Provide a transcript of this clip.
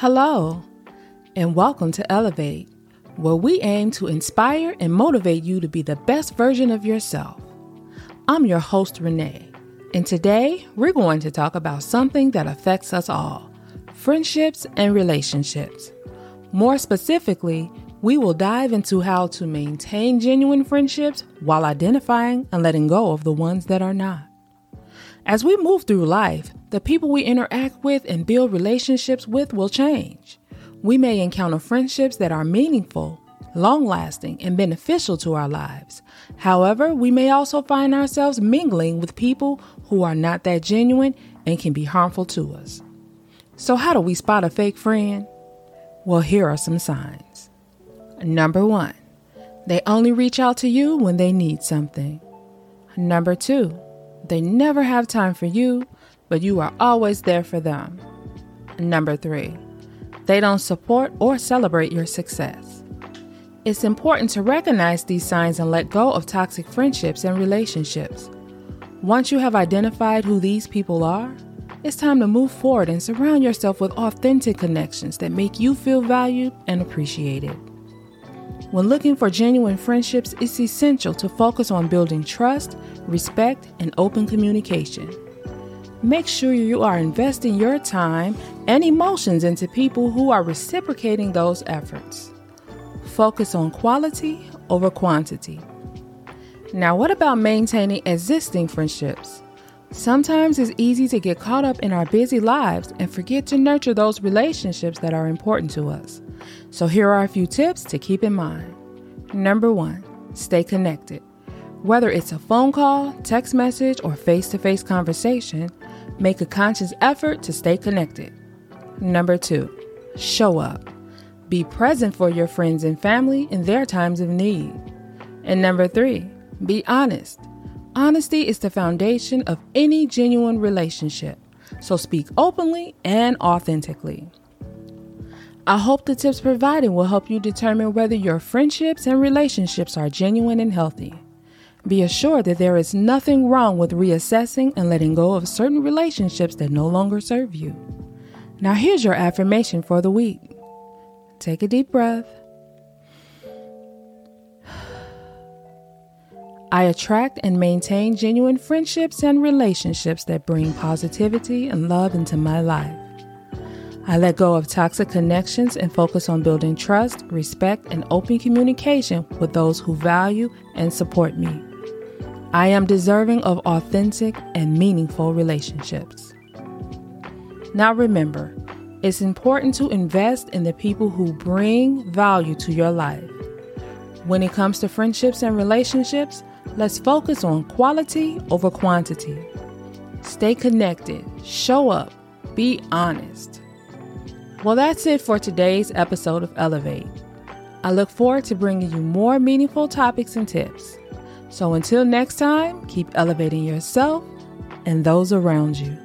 Hello, and welcome to Elevate, where we aim to inspire and motivate you to be the best version of yourself. I'm your host, Renee, and today we're going to talk about something that affects us all friendships and relationships. More specifically, we will dive into how to maintain genuine friendships while identifying and letting go of the ones that are not. As we move through life, the people we interact with and build relationships with will change. We may encounter friendships that are meaningful, long lasting, and beneficial to our lives. However, we may also find ourselves mingling with people who are not that genuine and can be harmful to us. So, how do we spot a fake friend? Well, here are some signs. Number one, they only reach out to you when they need something. Number two, they never have time for you, but you are always there for them. Number three, they don't support or celebrate your success. It's important to recognize these signs and let go of toxic friendships and relationships. Once you have identified who these people are, it's time to move forward and surround yourself with authentic connections that make you feel valued and appreciated. When looking for genuine friendships, it's essential to focus on building trust, respect, and open communication. Make sure you are investing your time and emotions into people who are reciprocating those efforts. Focus on quality over quantity. Now, what about maintaining existing friendships? Sometimes it's easy to get caught up in our busy lives and forget to nurture those relationships that are important to us. So, here are a few tips to keep in mind. Number one, stay connected. Whether it's a phone call, text message, or face to face conversation, make a conscious effort to stay connected. Number two, show up. Be present for your friends and family in their times of need. And number three, be honest. Honesty is the foundation of any genuine relationship, so speak openly and authentically. I hope the tips provided will help you determine whether your friendships and relationships are genuine and healthy. Be assured that there is nothing wrong with reassessing and letting go of certain relationships that no longer serve you. Now, here's your affirmation for the week. Take a deep breath. I attract and maintain genuine friendships and relationships that bring positivity and love into my life. I let go of toxic connections and focus on building trust, respect, and open communication with those who value and support me. I am deserving of authentic and meaningful relationships. Now remember, it's important to invest in the people who bring value to your life. When it comes to friendships and relationships, let's focus on quality over quantity. Stay connected, show up, be honest. Well, that's it for today's episode of Elevate. I look forward to bringing you more meaningful topics and tips. So until next time, keep elevating yourself and those around you.